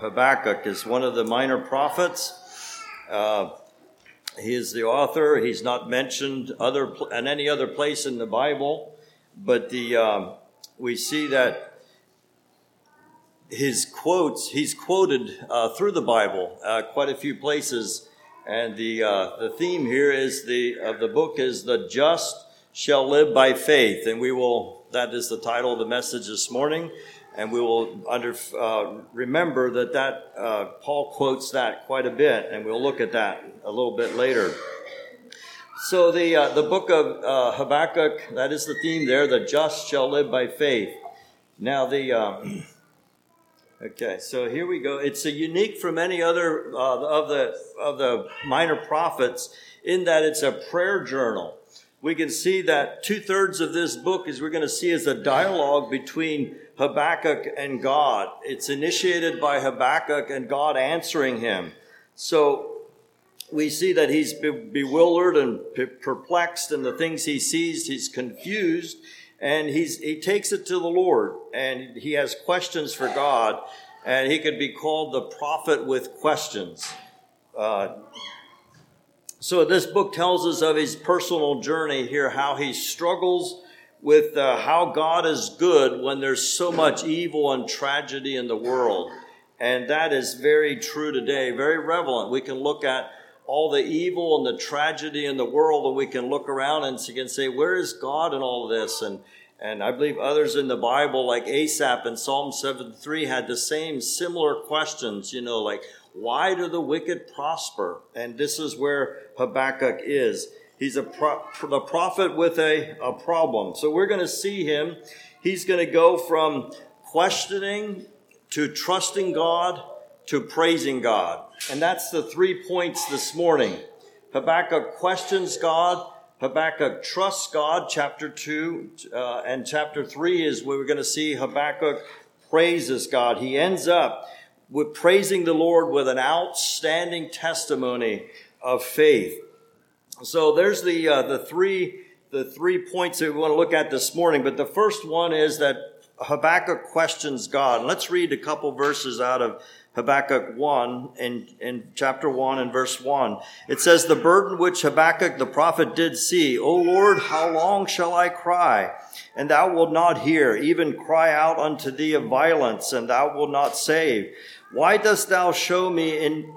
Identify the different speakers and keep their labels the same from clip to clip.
Speaker 1: Habakkuk is one of the minor prophets. Uh, he is the author. He's not mentioned other in any other place in the Bible, but the um, we see that his quotes he's quoted uh, through the Bible uh, quite a few places, and the uh, the theme here is the of the book is the just shall live by faith, and we will that is the title of the message this morning and we will under, uh, remember that that uh, Paul quotes that quite a bit, and we'll look at that a little bit later. So the uh, the book of uh, Habakkuk that is the theme there: the just shall live by faith. Now the um, okay, so here we go. It's a unique from any other uh, of the of the minor prophets in that it's a prayer journal we can see that two thirds of this book, as we're going to see, is a dialogue between Habakkuk and God. It's initiated by Habakkuk and God answering him. So we see that he's bewildered and perplexed in the things he sees. He's confused and he's, he takes it to the Lord and he has questions for God and he could be called the prophet with questions. Uh, so this book tells us of his personal journey here, how he struggles with uh, how God is good when there's so much evil and tragedy in the world. And that is very true today, very relevant. We can look at all the evil and the tragedy in the world, and we can look around and can say, Where is God in all of this? And and I believe others in the Bible, like Asaph in Psalm 73, had the same similar questions, you know, like, why do the wicked prosper? And this is where Habakkuk is. He's a pro- the prophet with a, a problem. So we're going to see him. He's going to go from questioning to trusting God to praising God. And that's the three points this morning. Habakkuk questions God. Habakkuk trusts God, chapter 2. Uh, and chapter 3 is where we're going to see Habakkuk praises God. He ends up with praising the Lord with an outstanding testimony of faith. So there's the uh, the three the three points that we want to look at this morning. But the first one is that Habakkuk questions God. Let's read a couple verses out of Habakkuk 1 in, in chapter 1 and verse 1. It says, The burden which Habakkuk the prophet did see, O Lord, how long shall I cry? And thou wilt not hear, even cry out unto thee of violence, and thou wilt not save. Why dost thou show me in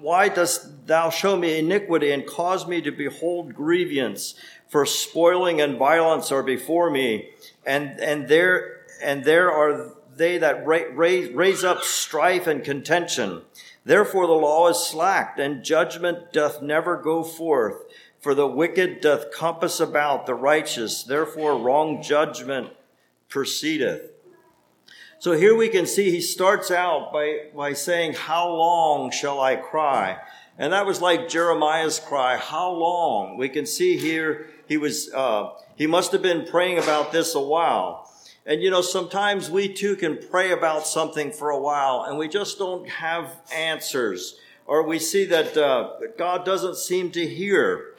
Speaker 1: why dost thou show me iniquity and cause me to behold grievance? For spoiling and violence are before me, and and there and there are they that raise, raise up strife and contention. Therefore the law is slacked, and judgment doth never go forth. For the wicked doth compass about the righteous. Therefore wrong judgment proceedeth. So here we can see he starts out by, by saying, How long shall I cry? And that was like Jeremiah's cry, How long? We can see here he was, uh, he must have been praying about this a while. And you know, sometimes we too can pray about something for a while and we just don't have answers. Or we see that uh, God doesn't seem to hear.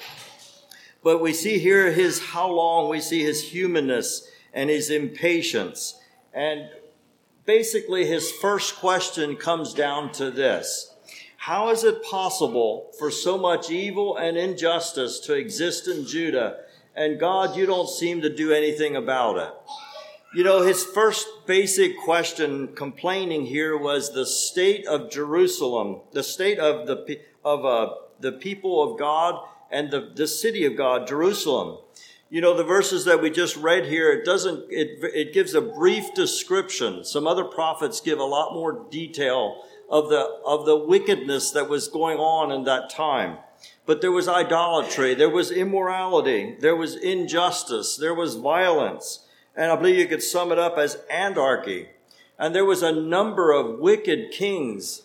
Speaker 1: But we see here his how long, we see his humanness and his impatience. And basically, his first question comes down to this How is it possible for so much evil and injustice to exist in Judah, and God, you don't seem to do anything about it? You know, his first basic question complaining here was the state of Jerusalem, the state of the, of, uh, the people of God and the, the city of God, Jerusalem. You know, the verses that we just read here, it doesn't, it, it gives a brief description. Some other prophets give a lot more detail of the, of the wickedness that was going on in that time. But there was idolatry, there was immorality, there was injustice, there was violence. And I believe you could sum it up as anarchy. And there was a number of wicked kings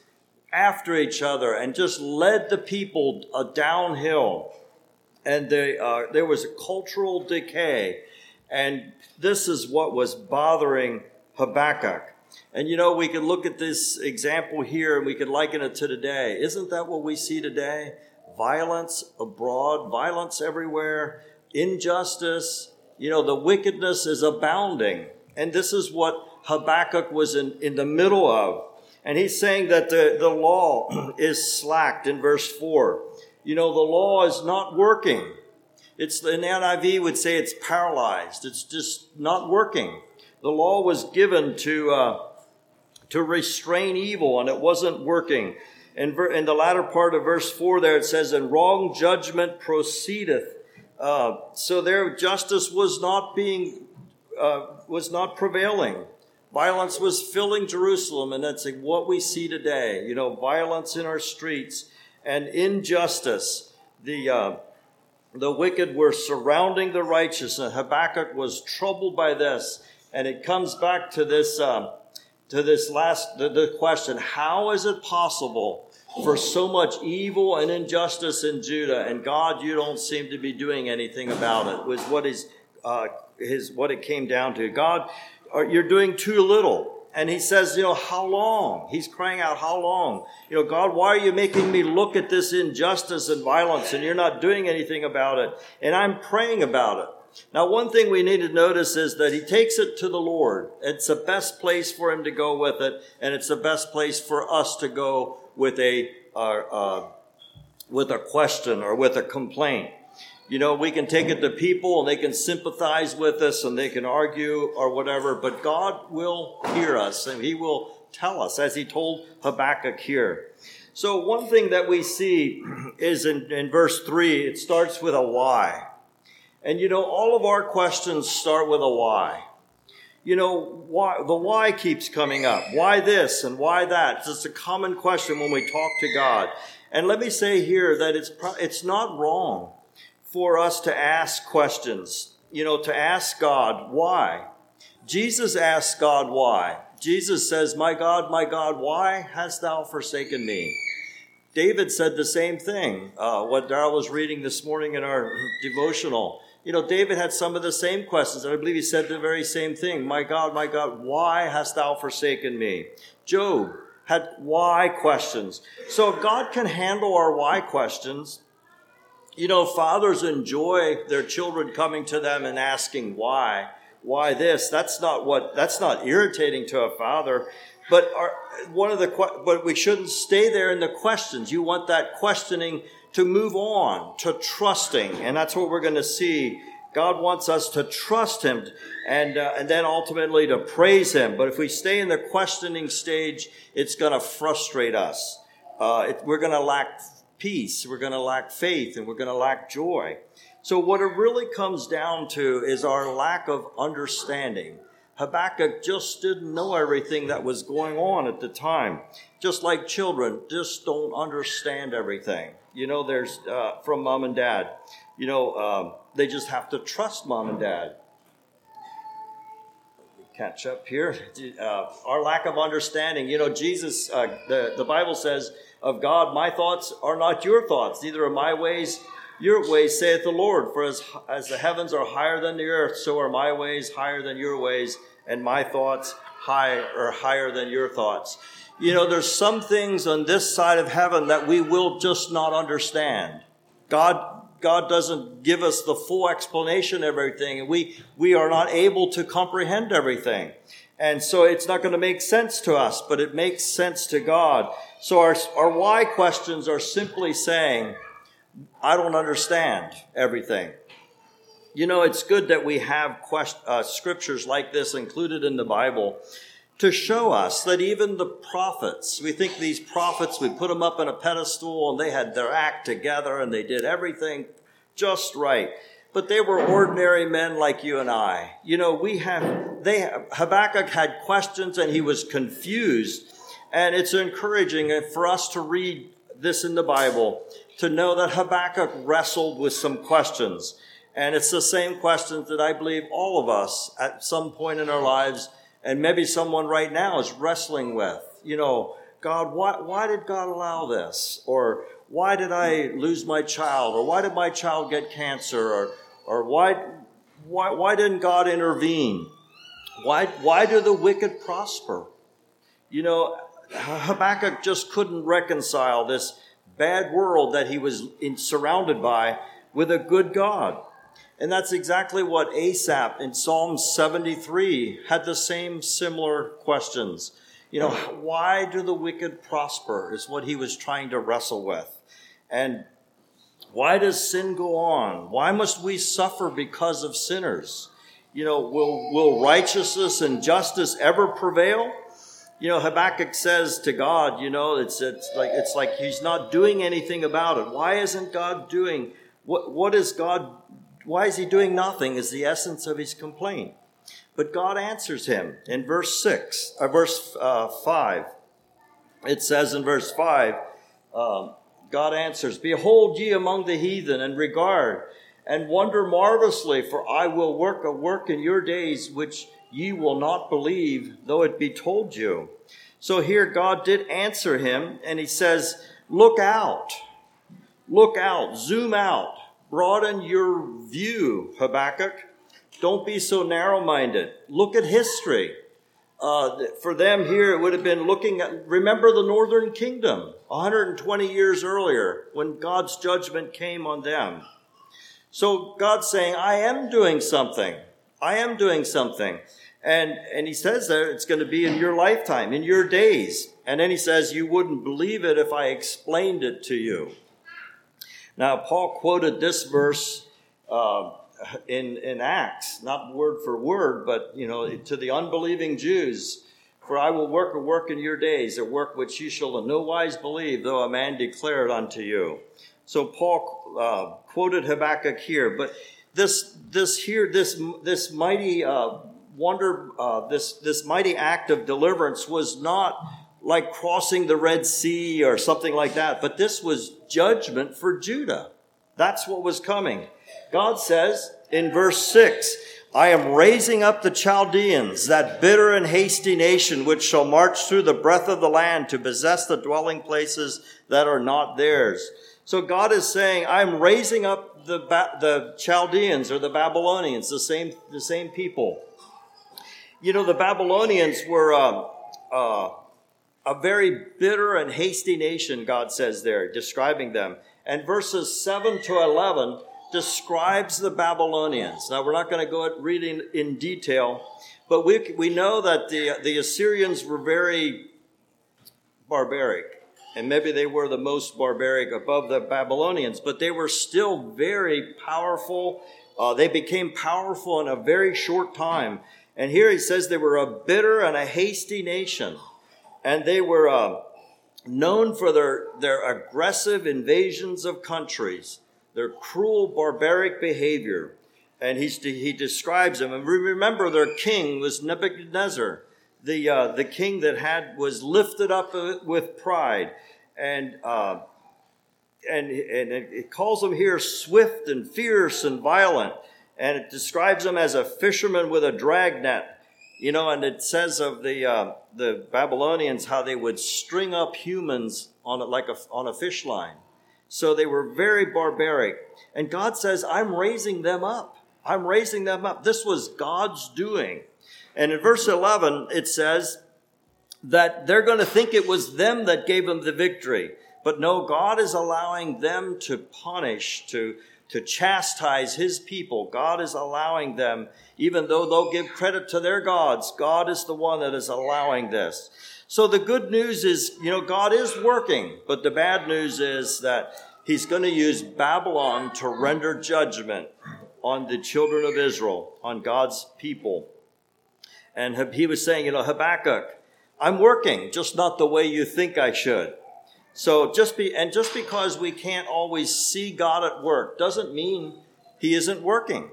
Speaker 1: after each other and just led the people downhill and they, uh, there was a cultural decay. And this is what was bothering Habakkuk. And you know, we could look at this example here and we could liken it to today. Isn't that what we see today? Violence abroad, violence everywhere, injustice. You know, the wickedness is abounding. And this is what Habakkuk was in, in the middle of. And he's saying that the, the law is slacked in verse 4. You know, the law is not working. It's an NIV would say it's paralyzed. It's just not working. The law was given to uh, to restrain evil, and it wasn't working. In, ver- in the latter part of verse four, there it says, "And wrong judgment proceedeth." Uh, so their justice was not being uh, was not prevailing. Violence was filling Jerusalem, and that's what we see today. You know, violence in our streets and injustice. The uh, the wicked were surrounding the righteous, and Habakkuk was troubled by this. And it comes back to this uh, to this last the, the question: How is it possible for so much evil and injustice in Judah, and God, you don't seem to be doing anything about it? Was what is uh, his what it came down to? God, you're doing too little. And he says, you know, how long? He's crying out, how long? You know, God, why are you making me look at this injustice and violence and you're not doing anything about it? And I'm praying about it. Now, one thing we need to notice is that he takes it to the Lord. It's the best place for him to go with it, and it's the best place for us to go with a, uh, uh, with a question or with a complaint you know, we can take it to people and they can sympathize with us and they can argue or whatever, but God will hear us and He will tell us, as He told Habakkuk here. So, one thing that we see is in, in verse 3, it starts with a why. And you know, all of our questions start with a why. You know, why, the why keeps coming up. Why this and why that? It's a common question when we talk to God. And let me say here that it's, it's not wrong for us to ask questions, you know, to ask God why. Jesus asks God why. Jesus says, My God, my God, why hast thou forsaken me? David said the same thing. Uh, what Darrell was reading this morning in our devotional. You know, David had some of the same questions, and I believe he said the very same thing. My God, my God, why hast thou forsaken me? Job had why questions. So if God can handle our why questions you know, fathers enjoy their children coming to them and asking why. Why this? That's not what, that's not irritating to a father. But our, one of the, but we shouldn't stay there in the questions. You want that questioning to move on to trusting. And that's what we're going to see. God wants us to trust Him and, uh, and then ultimately to praise Him. But if we stay in the questioning stage, it's going to frustrate us. Uh, it, we're going to lack peace, we're going to lack faith, and we're going to lack joy. So, what it really comes down to is our lack of understanding. Habakkuk just didn't know everything that was going on at the time. Just like children, just don't understand everything. You know, there's uh, from mom and dad. You know, um, they just have to trust mom and dad. Catch up here. Uh, our lack of understanding. You know, Jesus, uh, the, the Bible says, of God, my thoughts are not your thoughts, neither are my ways your ways, saith the Lord. For as, as the heavens are higher than the earth, so are my ways higher than your ways, and my thoughts high or higher than your thoughts. You know, there's some things on this side of heaven that we will just not understand. God, God doesn't give us the full explanation of everything, and we, we are not able to comprehend everything. And so it's not going to make sense to us, but it makes sense to God. So our, our why questions are simply saying, I don't understand everything. You know, it's good that we have quest, uh, scriptures like this included in the Bible to show us that even the prophets, we think these prophets, we put them up in a pedestal and they had their act together and they did everything just right. But they were ordinary men like you and I. You know, we have, they, Habakkuk had questions and he was confused and it's encouraging for us to read this in the Bible to know that Habakkuk wrestled with some questions. And it's the same questions that I believe all of us at some point in our lives, and maybe someone right now is wrestling with. You know, God, why, why did God allow this? Or why did I lose my child? Or why did my child get cancer? Or, or why, why, why didn't God intervene? Why, why do the wicked prosper? You know, Habakkuk just couldn't reconcile this bad world that he was in, surrounded by with a good God. And that's exactly what Asaph in Psalm 73 had the same similar questions. You know, why do the wicked prosper is what he was trying to wrestle with. And why does sin go on? Why must we suffer because of sinners? You know, will, will righteousness and justice ever prevail? You know, Habakkuk says to God, you know, it's, it's like, it's like he's not doing anything about it. Why isn't God doing, what, what is God, why is he doing nothing is the essence of his complaint. But God answers him in verse 6, or uh, verse uh, 5. It says in verse 5, um, God answers, Behold ye among the heathen, and regard, and wonder marvelously, for I will work a work in your days which ye will not believe, though it be told you. So here God did answer him, and he says, Look out, look out, zoom out, broaden your view, Habakkuk. Don't be so narrow minded. Look at history. Uh, for them here, it would have been looking at, remember the northern kingdom 120 years earlier when God's judgment came on them. So God's saying, I am doing something. I am doing something. And, and he says that it's going to be in your lifetime, in your days. And then he says, you wouldn't believe it if I explained it to you. Now, Paul quoted this verse uh, in, in Acts, not word for word, but, you know, to the unbelieving Jews. For I will work a work in your days, a work which you shall in no wise believe, though a man declare it unto you. So Paul uh, quoted Habakkuk here, but this this here this this mighty uh, wonder uh, this this mighty act of deliverance was not like crossing the Red Sea or something like that, but this was judgment for Judah. That's what was coming. God says in verse 6, I am raising up the Chaldeans, that bitter and hasty nation, which shall march through the breadth of the land to possess the dwelling places that are not theirs. So God is saying, I'm raising up the, ba- the Chaldeans or the Babylonians, the same, the same people. You know, the Babylonians were uh, uh, a very bitter and hasty nation, God says there, describing them. And verses 7 to 11 describes the Babylonians. Now, we're not going to go reading in detail, but we, we know that the, the Assyrians were very barbaric. And maybe they were the most barbaric above the Babylonians, but they were still very powerful. Uh, they became powerful in a very short time. And here he says they were a bitter and a hasty nation. And they were uh, known for their, their aggressive invasions of countries their cruel, barbaric behavior. And he's, he describes them. And remember, their king was Nebuchadnezzar, the, uh, the king that had, was lifted up with pride. And, uh, and, and it calls him here swift and fierce and violent. And it describes him as a fisherman with a dragnet. You know, and it says of the, uh, the Babylonians how they would string up humans on a, like a, on a fish line. So they were very barbaric. And God says, I'm raising them up. I'm raising them up. This was God's doing. And in verse 11, it says that they're going to think it was them that gave them the victory. But no, God is allowing them to punish, to, to chastise his people. God is allowing them, even though they'll give credit to their gods, God is the one that is allowing this. So the good news is, you know, God is working, but the bad news is that he's going to use Babylon to render judgment on the children of Israel, on God's people. And he was saying, you know, Habakkuk, I'm working, just not the way you think I should. So just be, and just because we can't always see God at work doesn't mean he isn't working.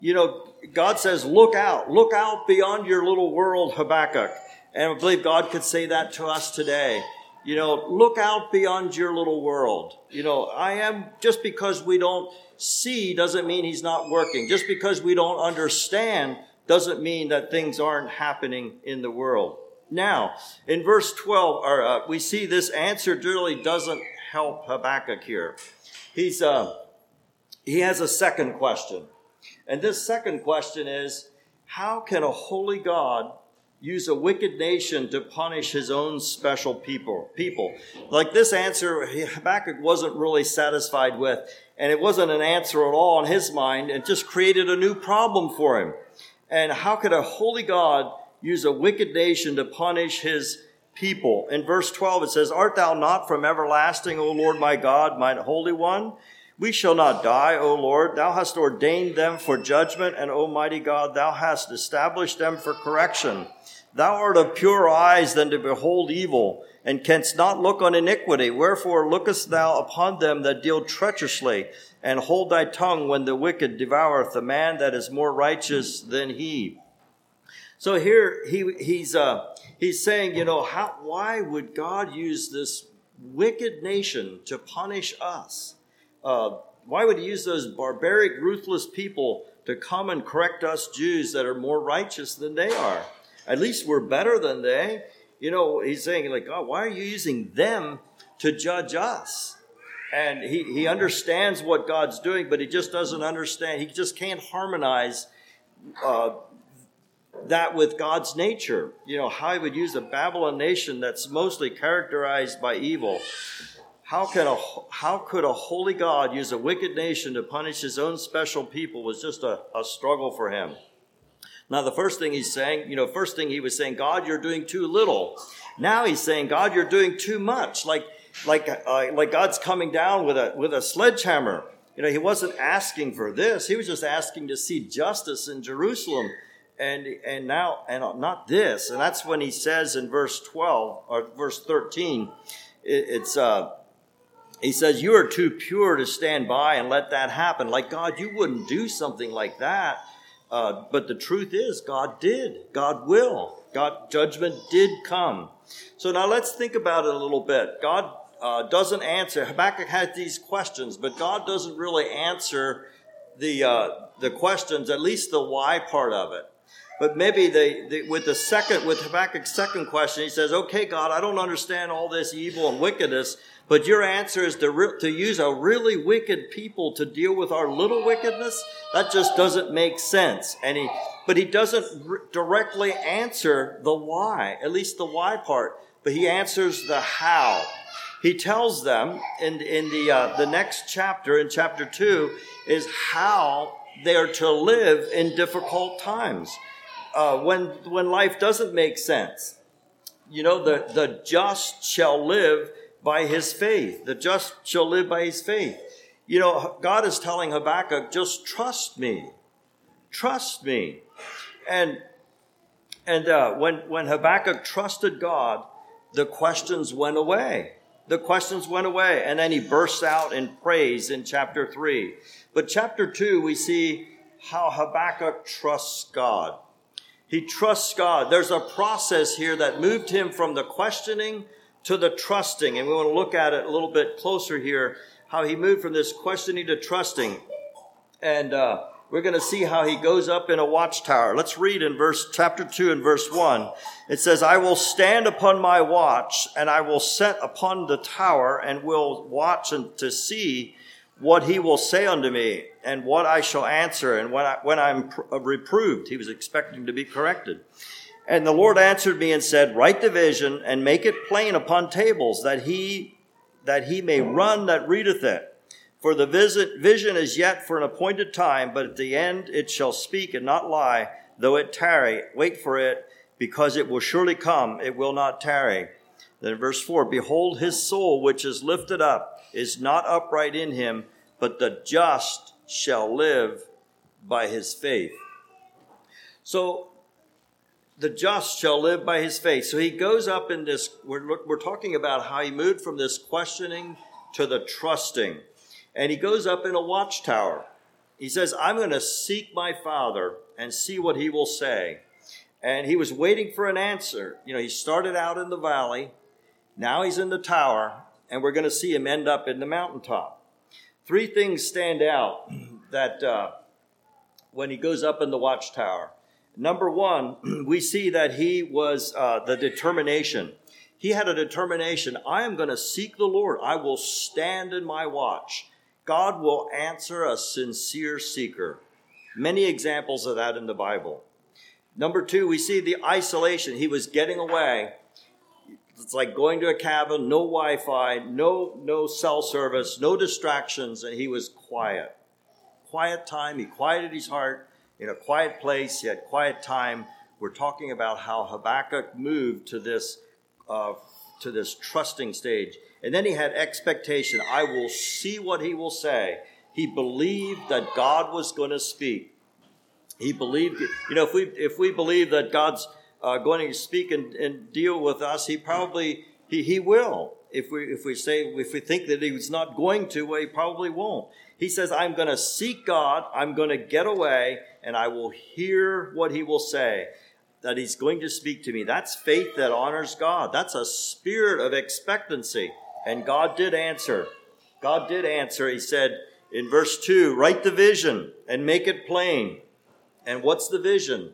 Speaker 1: You know, God says, look out, look out beyond your little world, Habakkuk. And I believe God could say that to us today. You know, look out beyond your little world. You know, I am, just because we don't see doesn't mean He's not working. Just because we don't understand doesn't mean that things aren't happening in the world. Now, in verse 12, or, uh, we see this answer really doesn't help Habakkuk here. He's, uh, he has a second question. And this second question is, how can a holy God use a wicked nation to punish his own special people. People like this answer, Habakkuk wasn't really satisfied with, and it wasn't an answer at all in his mind. It just created a new problem for him. And how could a holy God use a wicked nation to punish his people. In verse 12, it says, Art thou not from everlasting, O Lord my God, my Holy One? We shall not die, O Lord. Thou hast ordained them for judgment, and O mighty God, thou hast established them for correction. Thou art of purer eyes than to behold evil, and canst not look on iniquity. Wherefore lookest thou upon them that deal treacherously, and hold thy tongue when the wicked devoureth the man that is more righteous than he. So here he, he's, uh, he's saying, you know, how, why would God use this wicked nation to punish us? Uh, why would he use those barbaric, ruthless people to come and correct us Jews that are more righteous than they are? At least we're better than they. You know, he's saying, like, God, why are you using them to judge us? And he, he understands what God's doing, but he just doesn't understand. He just can't harmonize uh, that with God's nature. You know, how he would use a Babylon nation that's mostly characterized by evil. How, can a, how could a holy God use a wicked nation to punish his own special people was just a, a struggle for him. Now, the first thing he's saying, you know, first thing he was saying, God, you're doing too little. Now he's saying, God, you're doing too much. Like, like, uh, like God's coming down with a, with a sledgehammer. You know, he wasn't asking for this. He was just asking to see justice in Jerusalem and and now and not this and that's when he says in verse 12 or verse 13 it, it's uh he says you are too pure to stand by and let that happen like god you wouldn't do something like that uh, but the truth is god did. God will. God judgment did come. So now let's think about it a little bit. God uh, doesn't answer. Habakkuk had these questions but god doesn't really answer the uh, the questions at least the why part of it. But maybe they, they, with the second, with Habakkuk's second question, he says, okay, God, I don't understand all this evil and wickedness, but your answer is to, re- to use a really wicked people to deal with our little wickedness. That just doesn't make sense. And he, but he doesn't re- directly answer the why, at least the why part, but he answers the how. He tells them in, in the, uh, the next chapter, in chapter two, is how they are to live in difficult times uh, when, when life doesn't make sense. You know, the, the just shall live by his faith. The just shall live by his faith. You know, God is telling Habakkuk, just trust me. Trust me. And, and uh, when, when Habakkuk trusted God, the questions went away. The questions went away. And then he bursts out in praise in chapter 3. But chapter 2, we see how Habakkuk trusts God. He trusts God. There's a process here that moved him from the questioning to the trusting. And we want to look at it a little bit closer here, how he moved from this questioning to trusting. And uh, we're going to see how he goes up in a watchtower. Let's read in verse chapter 2 and verse 1. It says, I will stand upon my watch and I will set upon the tower and will watch and to see what he will say unto me and what I shall answer and when, I, when I'm reproved. He was expecting to be corrected. And the Lord answered me and said, Write the vision and make it plain upon tables that he, that he may run that readeth it. For the visit, vision is yet for an appointed time, but at the end it shall speak and not lie, though it tarry. Wait for it, because it will surely come, it will not tarry. Then verse 4 Behold, his soul which is lifted up is not upright in him, but the just shall live by his faith. So the just shall live by his faith. So he goes up in this, we're, we're talking about how he moved from this questioning to the trusting. And he goes up in a watchtower. He says, I'm going to seek my father and see what he will say. And he was waiting for an answer. You know, he started out in the valley. Now he's in the tower and we're going to see him end up in the mountaintop. Three things stand out that uh, when he goes up in the watchtower. Number one, we see that he was uh, the determination. He had a determination I am going to seek the Lord, I will stand in my watch. God will answer a sincere seeker. Many examples of that in the Bible. Number two, we see the isolation. He was getting away it's like going to a cabin, no Wi-Fi, no no cell service, no distractions, and he was quiet. Quiet time. He quieted his heart in a quiet place. Had quiet time. We're talking about how Habakkuk moved to this uh, to this trusting stage. And then he had expectation. I will see what he will say. He believed that God was going to speak. He believed, you know, if we if we believe that God's uh, going to speak and, and deal with us, he probably he, he will. If we if we say if we think that he's not going to, well, he probably won't. He says, I'm going to seek God, I'm going to get away, and I will hear what he will say. That he's going to speak to me. That's faith that honors God. That's a spirit of expectancy. And God did answer. God did answer. He said in verse 2 write the vision and make it plain. And what's the vision?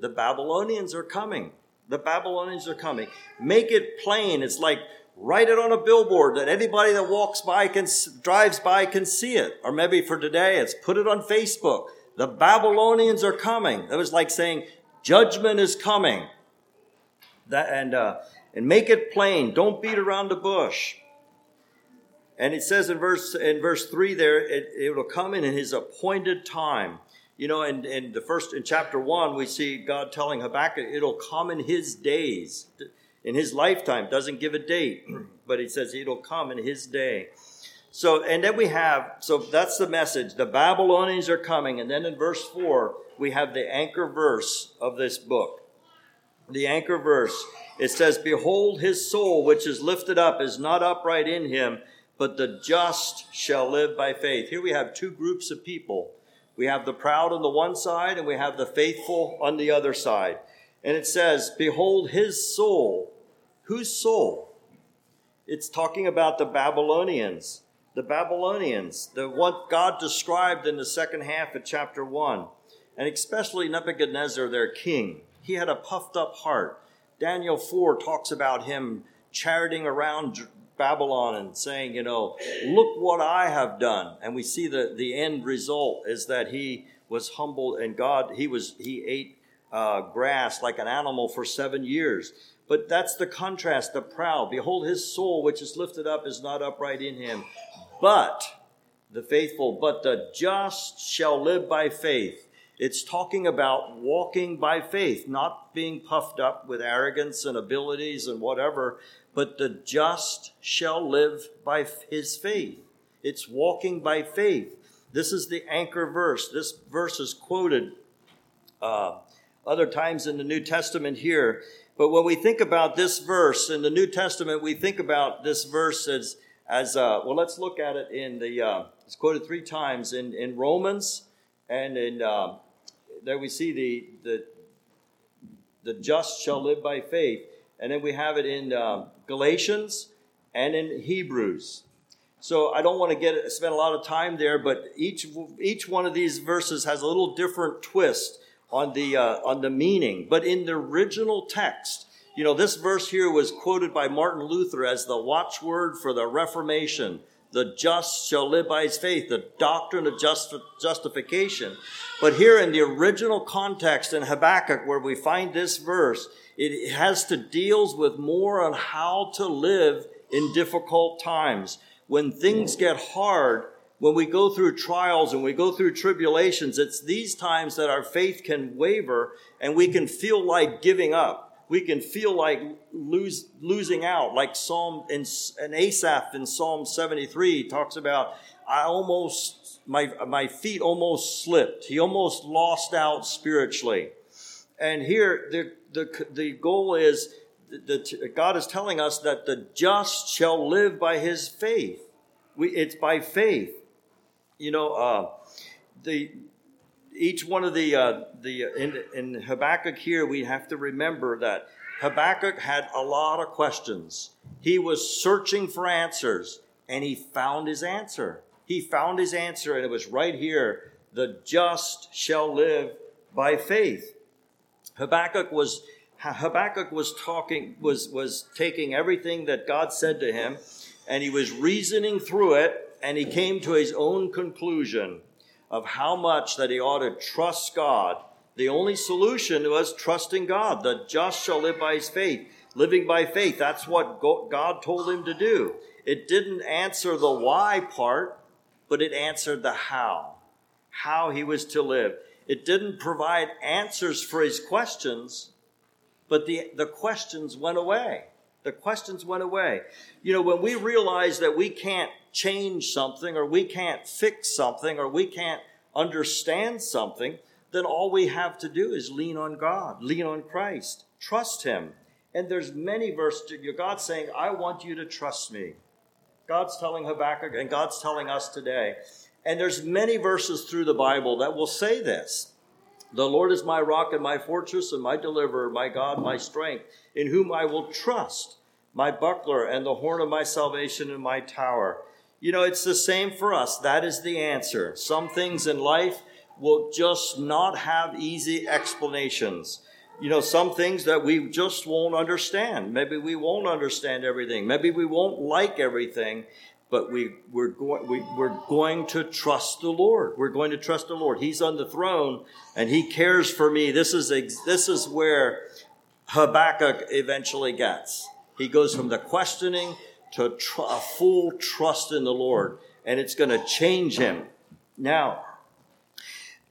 Speaker 1: The Babylonians are coming. The Babylonians are coming. Make it plain. It's like write it on a billboard that anybody that walks by can drives by can see it. Or maybe for today, it's put it on Facebook. The Babylonians are coming. That was like saying judgment is coming. That and uh, and make it plain. Don't beat around the bush. And it says in verse in verse three there, it, it will come in in His appointed time. You know, in, in the first, in chapter one, we see God telling Habakkuk, it'll come in his days, in his lifetime. Doesn't give a date, but he says it'll come in his day. So, and then we have, so that's the message. The Babylonians are coming. And then in verse four, we have the anchor verse of this book. The anchor verse, it says, Behold, his soul, which is lifted up, is not upright in him, but the just shall live by faith. Here we have two groups of people we have the proud on the one side and we have the faithful on the other side. And it says, Behold his soul. Whose soul? It's talking about the Babylonians. The Babylonians, the what God described in the second half of chapter 1. And especially Nebuchadnezzar, their king. He had a puffed up heart. Daniel 4 talks about him charioting around Babylon and saying, you know, look what I have done. And we see the, the end result is that he was humbled and God, he was, he ate uh, grass like an animal for seven years. But that's the contrast, the proud. Behold, his soul, which is lifted up, is not upright in him. But the faithful, but the just shall live by faith. It's talking about walking by faith, not being puffed up with arrogance and abilities and whatever, but the just shall live by his faith. It's walking by faith. This is the anchor verse. This verse is quoted uh, other times in the New Testament here. But when we think about this verse in the New Testament, we think about this verse as, as uh, well, let's look at it in the, uh, it's quoted three times in, in Romans and in, uh, there we see the, the, the just shall live by faith. And then we have it in uh, Galatians and in Hebrews. So I don't want to get spend a lot of time there, but each each one of these verses has a little different twist on the uh, on the meaning. But in the original text, you know, this verse here was quoted by Martin Luther as the watchword for the Reformation. The just shall live by his faith, the doctrine of just, justification. But here in the original context in Habakkuk, where we find this verse, it has to deals with more on how to live in difficult times. When things get hard, when we go through trials and we go through tribulations, it's these times that our faith can waver and we can feel like giving up. We can feel like lose, losing out, like Psalm and, and Asaph in Psalm 73 talks about, I almost, my, my feet almost slipped. He almost lost out spiritually. And here, the, the, the goal is that God is telling us that the just shall live by his faith. We, it's by faith. You know, uh, the each one of the uh, the in, in Habakkuk here, we have to remember that Habakkuk had a lot of questions. He was searching for answers, and he found his answer. He found his answer, and it was right here: "The just shall live by faith." Habakkuk was Habakkuk was talking was was taking everything that God said to him and he was reasoning through it and he came to his own conclusion of how much that he ought to trust God. The only solution was trusting God. The just shall live by his faith. Living by faith, that's what God told him to do. It didn't answer the why part, but it answered the how. How he was to live. It didn't provide answers for his questions, but the, the questions went away. The questions went away. You know, when we realize that we can't change something or we can't fix something or we can't understand something, then all we have to do is lean on God, lean on Christ, trust Him. And there's many verses, God's saying, I want you to trust me. God's telling Habakkuk and God's telling us today. And there's many verses through the Bible that will say this. The Lord is my rock and my fortress and my deliverer, my God, my strength, in whom I will trust, my buckler and the horn of my salvation and my tower. You know, it's the same for us. That is the answer. Some things in life will just not have easy explanations. You know, some things that we just won't understand. Maybe we won't understand everything. Maybe we won't like everything but we, we're, going, we, we're going to trust the Lord. We're going to trust the Lord. He's on the throne and he cares for me. This is, this is where Habakkuk eventually gets. He goes from the questioning to tr- a full trust in the Lord, and it's going to change him. Now,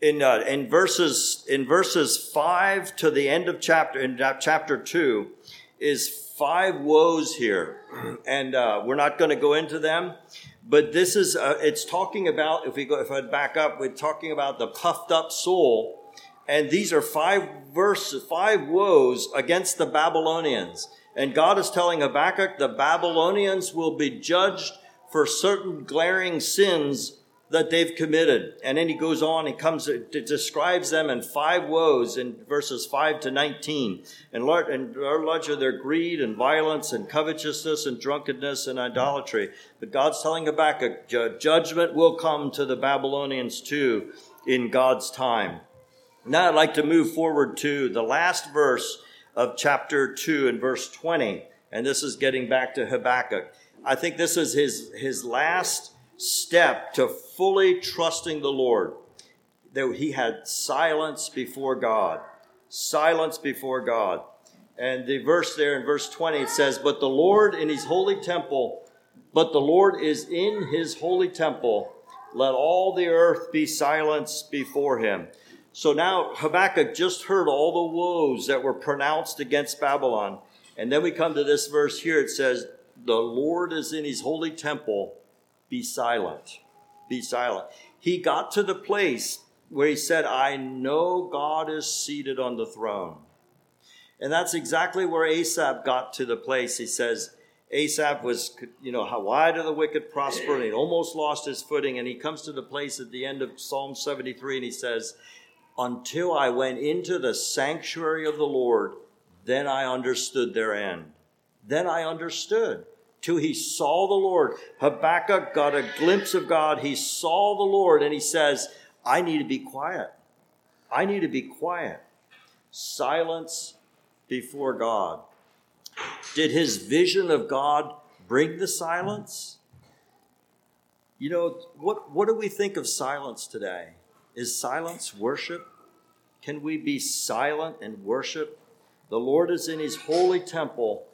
Speaker 1: in, uh, in verses in verses five to the end of chapter in chapter two is five woes here, and uh, we're not going to go into them. But this is uh, it's talking about if we go if I back up, we're talking about the puffed up soul, and these are five verses, five woes against the Babylonians. And God is telling Habakkuk the Babylonians will be judged for certain glaring sins that they've committed. And then he goes on, he comes, describes them in five woes in verses 5 to 19. And large, and large are their greed and violence and covetousness and drunkenness and idolatry. But God's telling Habakkuk, judgment will come to the Babylonians too in God's time. Now I'd like to move forward to the last verse of chapter 2 and verse 20. And this is getting back to Habakkuk. I think this is his, his last step to fully trusting the Lord. That he had silence before God. Silence before God. And the verse there in verse 20 it says, But the Lord in his holy temple, but the Lord is in his holy temple. Let all the earth be silenced before him. So now Habakkuk just heard all the woes that were pronounced against Babylon. And then we come to this verse here. It says, The Lord is in his holy temple be silent. Be silent. He got to the place where he said, I know God is seated on the throne. And that's exactly where Asaph got to the place. He says, Asaph was, you know, how why do the wicked prosper? And he almost lost his footing. And he comes to the place at the end of Psalm 73 and he says, Until I went into the sanctuary of the Lord, then I understood their end. Then I understood till he saw the Lord. Habakkuk got a glimpse of God. He saw the Lord and he says, I need to be quiet. I need to be quiet. Silence before God. Did his vision of God bring the silence? You know, what, what do we think of silence today? Is silence worship? Can we be silent and worship? The Lord is in his holy temple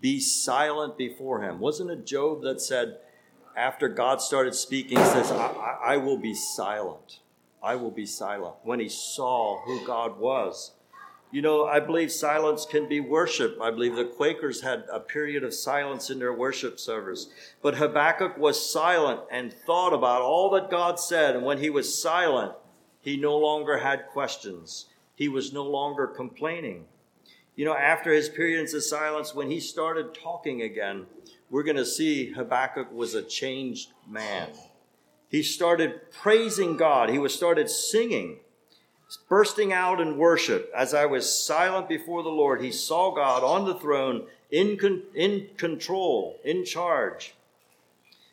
Speaker 1: be silent before him. Wasn't it Job that said, after God started speaking, he says, I, I, I will be silent. I will be silent. When he saw who God was. You know, I believe silence can be worship. I believe the Quakers had a period of silence in their worship service. But Habakkuk was silent and thought about all that God said. And when he was silent, he no longer had questions. He was no longer complaining. You know, after his periods of silence, when he started talking again, we're going to see Habakkuk was a changed man. He started praising God. He was started singing, bursting out in worship. As I was silent before the Lord, he saw God on the throne, in, con- in control, in charge.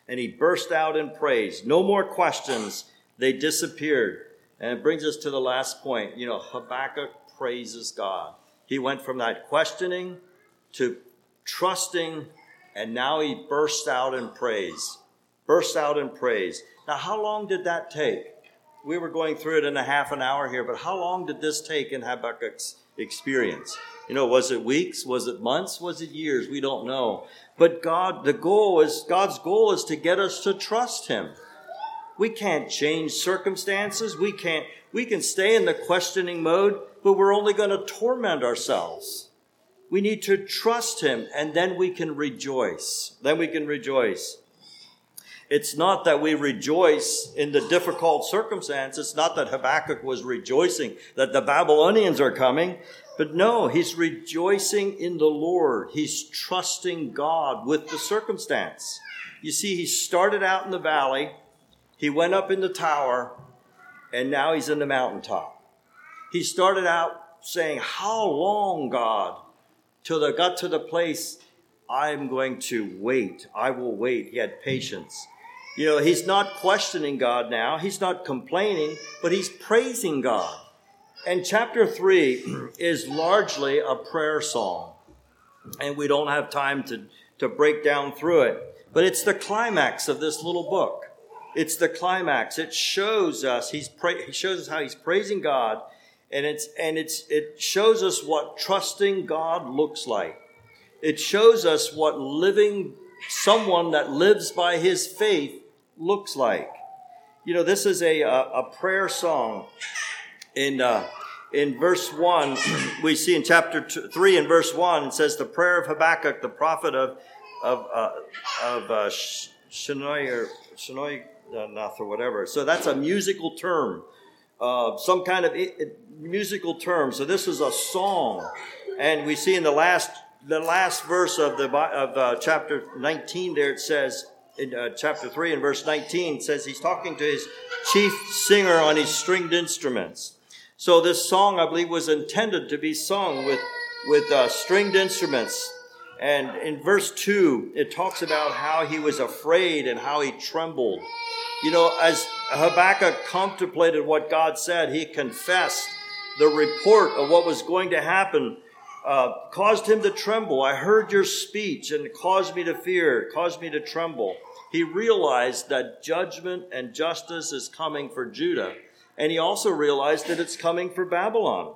Speaker 1: And he burst out in praise. No more questions. They disappeared. And it brings us to the last point. You know, Habakkuk praises God. He went from that questioning to trusting, and now he bursts out in praise. Bursts out in praise. Now, how long did that take? We were going through it in a half an hour here, but how long did this take in Habakkuk's experience? You know, was it weeks? Was it months? Was it years? We don't know. But God, the goal is, God's goal is to get us to trust Him. We can't change circumstances. We can't, we can stay in the questioning mode, but we're only going to torment ourselves. We need to trust him and then we can rejoice. Then we can rejoice. It's not that we rejoice in the difficult circumstance. It's not that Habakkuk was rejoicing that the Babylonians are coming. But no, he's rejoicing in the Lord. He's trusting God with the circumstance. You see, he started out in the valley, he went up in the tower, and now he's in the mountaintop. He started out saying, How long, God? Till they got to the place, I'm going to wait. I will wait. He had patience. You know, he's not questioning God now. He's not complaining, but he's praising God. And chapter three is largely a prayer song. And we don't have time to, to break down through it. But it's the climax of this little book. It's the climax. It shows us, he's pra- he shows us how he's praising God. And it's, and it's, it shows us what trusting God looks like. It shows us what living, someone that lives by his faith looks like. You know, this is a, a, a prayer song. In, uh, in verse 1, we see in chapter two, 3 and verse 1, it says, The prayer of Habakkuk, the prophet of, of, uh, of uh, Shinoy Nath or whatever. So that's a musical term, uh, some kind of musical term. So this is a song. And we see in the last, the last verse of, the, of uh, chapter 19 there, it says, in uh, chapter 3 and verse 19 says he's talking to his chief singer on his stringed instruments. So this song, I believe, was intended to be sung with, with uh, stringed instruments. And in verse 2, it talks about how he was afraid and how he trembled. You know, as Habakkuk contemplated what God said, he confessed the report of what was going to happen uh, caused him to tremble. I heard your speech and caused me to fear, caused me to tremble. He realized that judgment and justice is coming for Judah, and he also realized that it's coming for Babylon.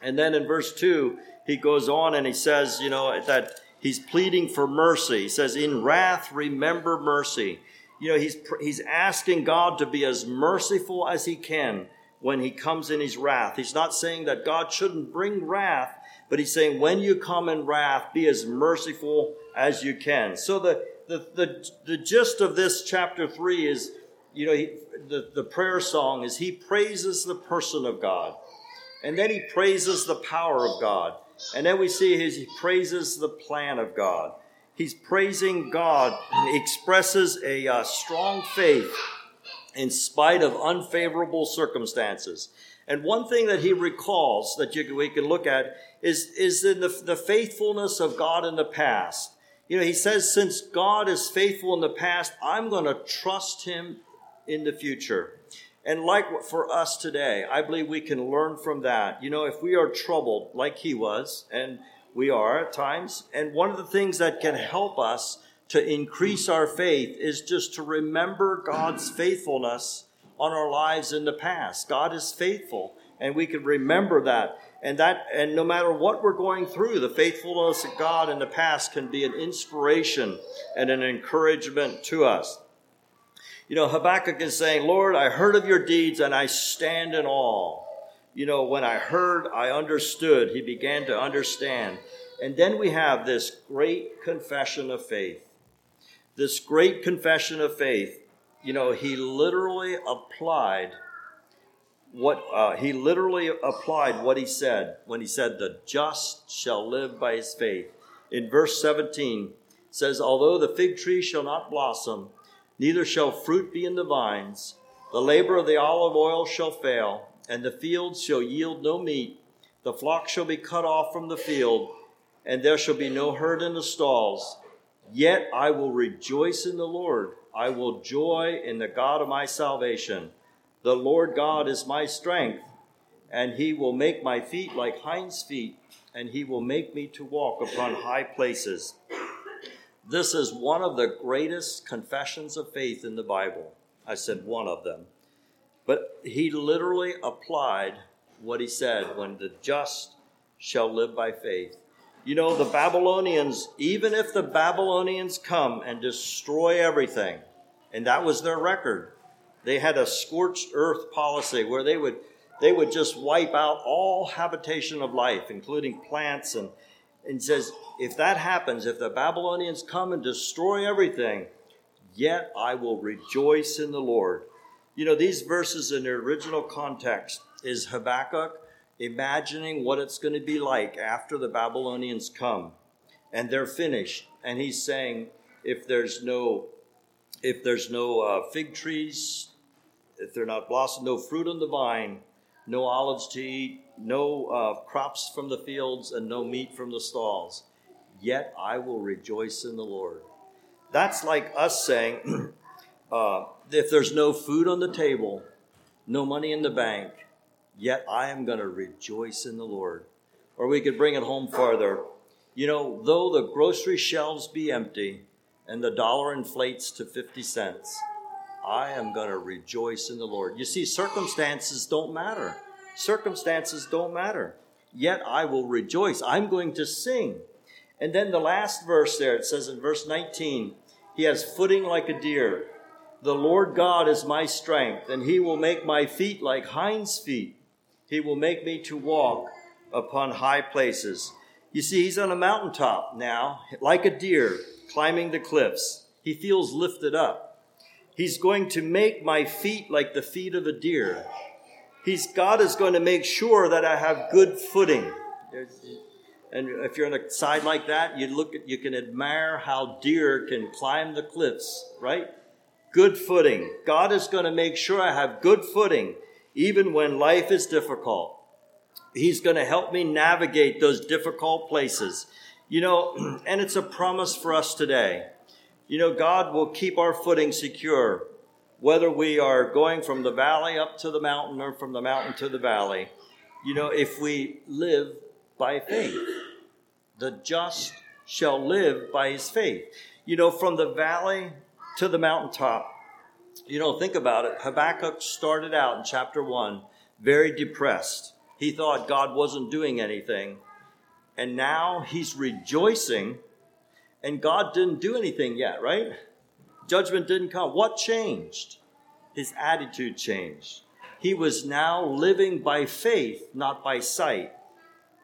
Speaker 1: And then in verse 2, he goes on and he says, you know, that he's pleading for mercy. He says, In wrath, remember mercy. You know, he's, he's asking God to be as merciful as he can when he comes in his wrath. He's not saying that God shouldn't bring wrath, but he's saying, when you come in wrath, be as merciful as you can. So the, the, the, the gist of this chapter three is, you know, he, the, the prayer song is he praises the person of God. And then he praises the power of God. And then we see his, he praises the plan of God. He's praising God. Expresses a uh, strong faith in spite of unfavorable circumstances. And one thing that he recalls that you, we can look at is, is in the, the faithfulness of God in the past. You know, he says, since God is faithful in the past, I'm going to trust him in the future. And like for us today, I believe we can learn from that. You know, if we are troubled like he was, and we are at times, and one of the things that can help us to increase our faith is just to remember God's faithfulness on our lives in the past. God is faithful, and we can remember that. And that, and no matter what we're going through, the faithfulness of God in the past can be an inspiration and an encouragement to us. You know, Habakkuk is saying, Lord, I heard of your deeds and I stand in awe. You know, when I heard, I understood. He began to understand. And then we have this great confession of faith. This great confession of faith. You know, he literally applied what uh, he literally applied what he said when he said, "The just shall live by his faith." In verse 17 says, "Although the fig tree shall not blossom, neither shall fruit be in the vines, the labor of the olive oil shall fail, and the fields shall yield no meat. The flock shall be cut off from the field, and there shall be no herd in the stalls. Yet I will rejoice in the Lord; I will joy in the God of my salvation." The Lord God is my strength, and he will make my feet like hinds' feet, and he will make me to walk upon high places. This is one of the greatest confessions of faith in the Bible. I said one of them. But he literally applied what he said when the just shall live by faith. You know, the Babylonians, even if the Babylonians come and destroy everything, and that was their record, they had a scorched earth policy where they would they would just wipe out all habitation of life, including plants and and says, if that happens, if the Babylonians come and destroy everything, yet I will rejoice in the Lord. You know, these verses in their original context is Habakkuk imagining what it's going to be like after the Babylonians come and they're finished. And he's saying, if there's no, if there's no uh, fig trees, if they're not blossom, no fruit on the vine, no olives to eat, no uh, crops from the fields, and no meat from the stalls. Yet I will rejoice in the Lord. That's like us saying, uh, if there's no food on the table, no money in the bank, yet I am going to rejoice in the Lord. Or we could bring it home farther. You know, though the grocery shelves be empty and the dollar inflates to 50 cents, I am going to rejoice in the Lord. You see, circumstances don't matter. Circumstances don't matter. Yet I will rejoice. I'm going to sing. And then the last verse there, it says in verse 19, He has footing like a deer. The Lord God is my strength, and He will make my feet like hinds' feet. He will make me to walk upon high places. You see, He's on a mountaintop now, like a deer climbing the cliffs. He feels lifted up. He's going to make my feet like the feet of a deer. He's, God is going to make sure that I have good footing. And if you're on a side like that, you look at, you can admire how deer can climb the cliffs, right? Good footing. God is going to make sure I have good footing, even when life is difficult. He's going to help me navigate those difficult places. You know, and it's a promise for us today. You know, God will keep our footing secure, whether we are going from the valley up to the mountain or from the mountain to the valley. You know, if we live by faith, the just shall live by his faith. You know, from the valley to the mountaintop, you know, think about it. Habakkuk started out in chapter one very depressed. He thought God wasn't doing anything. And now he's rejoicing and God didn't do anything yet, right? Judgment didn't come. What changed? His attitude changed. He was now living by faith, not by sight.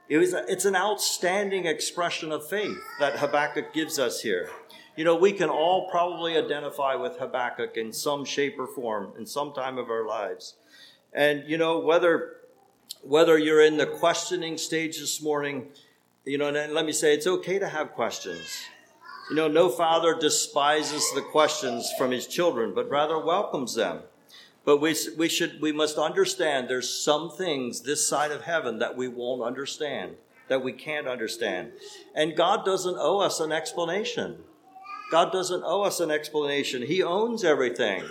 Speaker 1: It was a, it's an outstanding expression of faith that Habakkuk gives us here. You know, we can all probably identify with Habakkuk in some shape or form in some time of our lives. And you know, whether whether you're in the questioning stage this morning, you know, and let me say it's okay to have questions. You know, no father despises the questions from his children, but rather welcomes them. But we, we should, we must understand there's some things this side of heaven that we won't understand, that we can't understand. And God doesn't owe us an explanation. God doesn't owe us an explanation. He owns everything.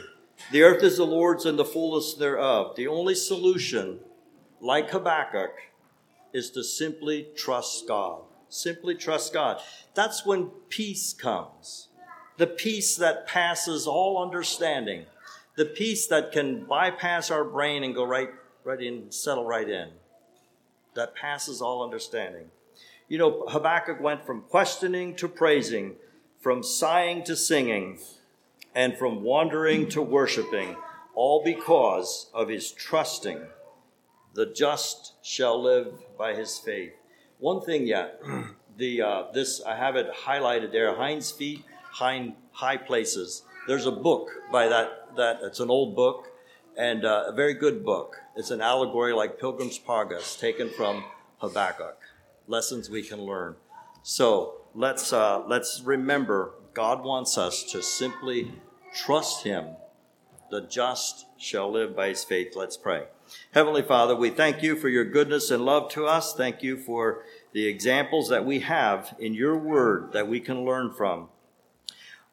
Speaker 1: The earth is the Lord's and the fullness thereof. The only solution, like Habakkuk, is to simply trust God. Simply trust God. That's when peace comes. The peace that passes all understanding. The peace that can bypass our brain and go right, right in, settle right in. That passes all understanding. You know, Habakkuk went from questioning to praising, from sighing to singing, and from wandering to worshiping, all because of his trusting. The just shall live by his faith. One thing yet, the uh, this I have it highlighted there. Hinds feet, hind high places. There's a book by that that it's an old book and uh, a very good book. It's an allegory like Pilgrim's Progress, taken from Habakkuk. Lessons we can learn. So let's uh, let's remember God wants us to simply trust Him. The just shall live by His faith. Let's pray. Heavenly Father, we thank you for your goodness and love to us. Thank you for the examples that we have in your word that we can learn from.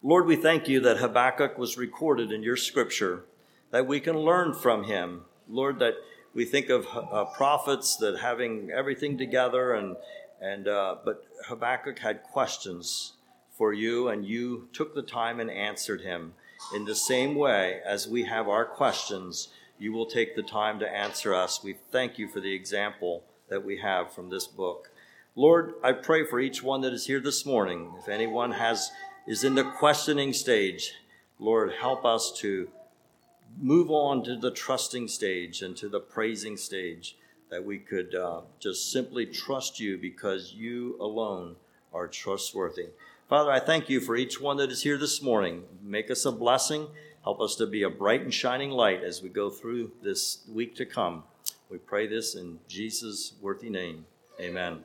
Speaker 1: Lord, we thank you that Habakkuk was recorded in your scripture, that we can learn from him. Lord, that we think of uh, prophets that having everything together and and uh, but Habakkuk had questions for you and you took the time and answered him in the same way as we have our questions you will take the time to answer us. We thank you for the example that we have from this book. Lord, I pray for each one that is here this morning. If anyone has is in the questioning stage, Lord, help us to move on to the trusting stage and to the praising stage. That we could uh, just simply trust you because you alone are trustworthy. Father, I thank you for each one that is here this morning. Make us a blessing. Help us to be a bright and shining light as we go through this week to come. We pray this in Jesus' worthy name. Amen.